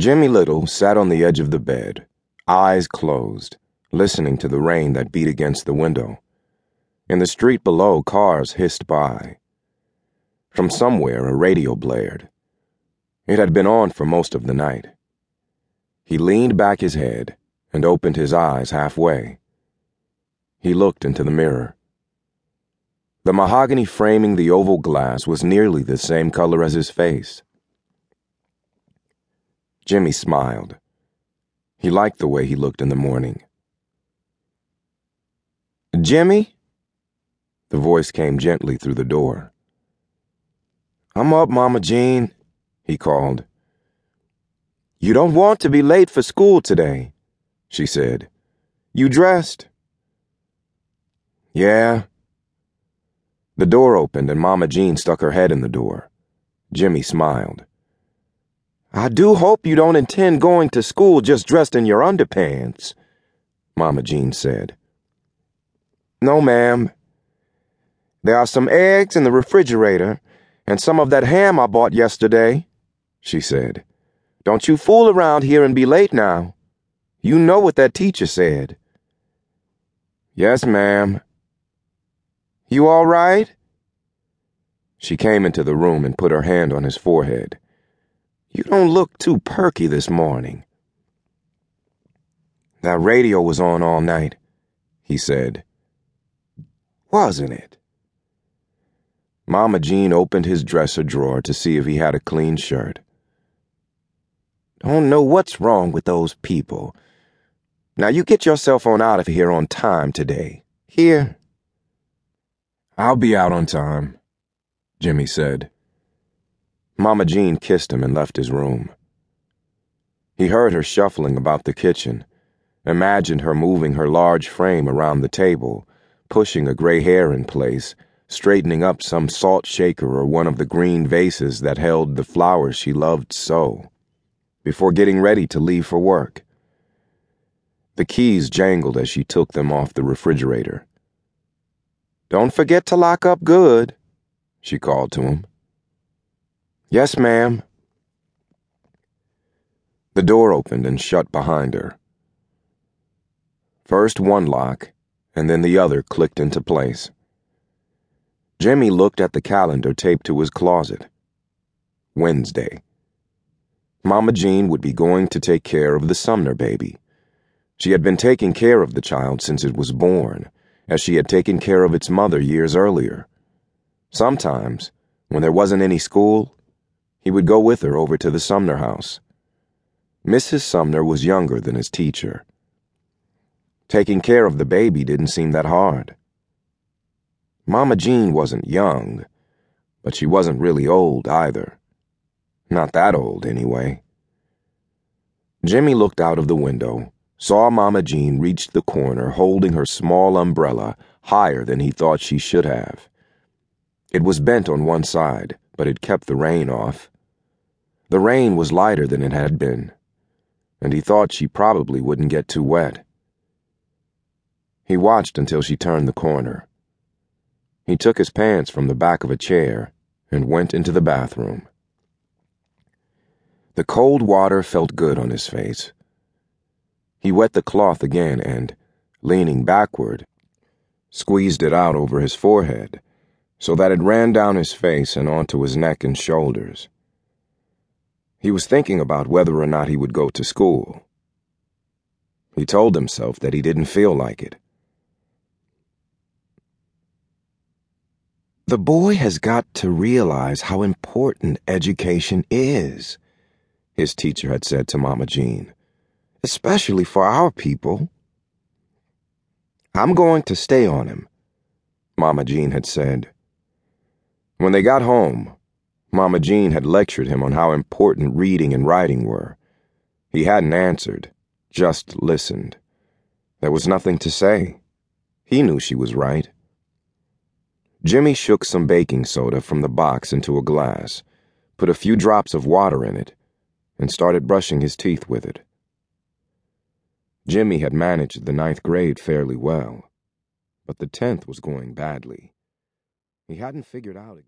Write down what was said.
Jimmy Little sat on the edge of the bed, eyes closed, listening to the rain that beat against the window. In the street below, cars hissed by. From somewhere, a radio blared. It had been on for most of the night. He leaned back his head and opened his eyes halfway. He looked into the mirror. The mahogany framing the oval glass was nearly the same color as his face. Jimmy smiled. He liked the way he looked in the morning. Jimmy? The voice came gently through the door. I'm up, Mama Jean, he called. You don't want to be late for school today, she said. You dressed? Yeah. The door opened and Mama Jean stuck her head in the door. Jimmy smiled. I do hope you don't intend going to school just dressed in your underpants, Mama Jean said. No, ma'am. There are some eggs in the refrigerator and some of that ham I bought yesterday, she said. Don't you fool around here and be late now. You know what that teacher said. Yes, ma'am. You all right? She came into the room and put her hand on his forehead. You don't look too perky this morning. That radio was on all night, he said. Wasn't it? Mama Jean opened his dresser drawer to see if he had a clean shirt. Don't know what's wrong with those people. Now you get yourself on out of here on time today. Here? I'll be out on time, Jimmy said. Mama Jean kissed him and left his room. He heard her shuffling about the kitchen, imagined her moving her large frame around the table, pushing a gray hair in place, straightening up some salt shaker or one of the green vases that held the flowers she loved so, before getting ready to leave for work. The keys jangled as she took them off the refrigerator. Don't forget to lock up good, she called to him. Yes, ma'am. The door opened and shut behind her. First one lock, and then the other clicked into place. Jimmy looked at the calendar taped to his closet. Wednesday. Mama Jean would be going to take care of the Sumner baby. She had been taking care of the child since it was born, as she had taken care of its mother years earlier. Sometimes, when there wasn't any school, he would go with her over to the Sumner house. Mrs. Sumner was younger than his teacher. Taking care of the baby didn't seem that hard. Mama Jean wasn't young, but she wasn't really old either. Not that old, anyway. Jimmy looked out of the window, saw Mama Jean reach the corner holding her small umbrella higher than he thought she should have. It was bent on one side, but it kept the rain off. The rain was lighter than it had been, and he thought she probably wouldn't get too wet. He watched until she turned the corner. He took his pants from the back of a chair and went into the bathroom. The cold water felt good on his face. He wet the cloth again and, leaning backward, squeezed it out over his forehead so that it ran down his face and onto his neck and shoulders. He was thinking about whether or not he would go to school. He told himself that he didn't feel like it. The boy has got to realize how important education is, his teacher had said to Mama Jean, especially for our people. I'm going to stay on him, Mama Jean had said. When they got home, Mama Jean had lectured him on how important reading and writing were. He hadn't answered, just listened. There was nothing to say. He knew she was right. Jimmy shook some baking soda from the box into a glass, put a few drops of water in it, and started brushing his teeth with it. Jimmy had managed the ninth grade fairly well, but the tenth was going badly. He hadn't figured out exactly.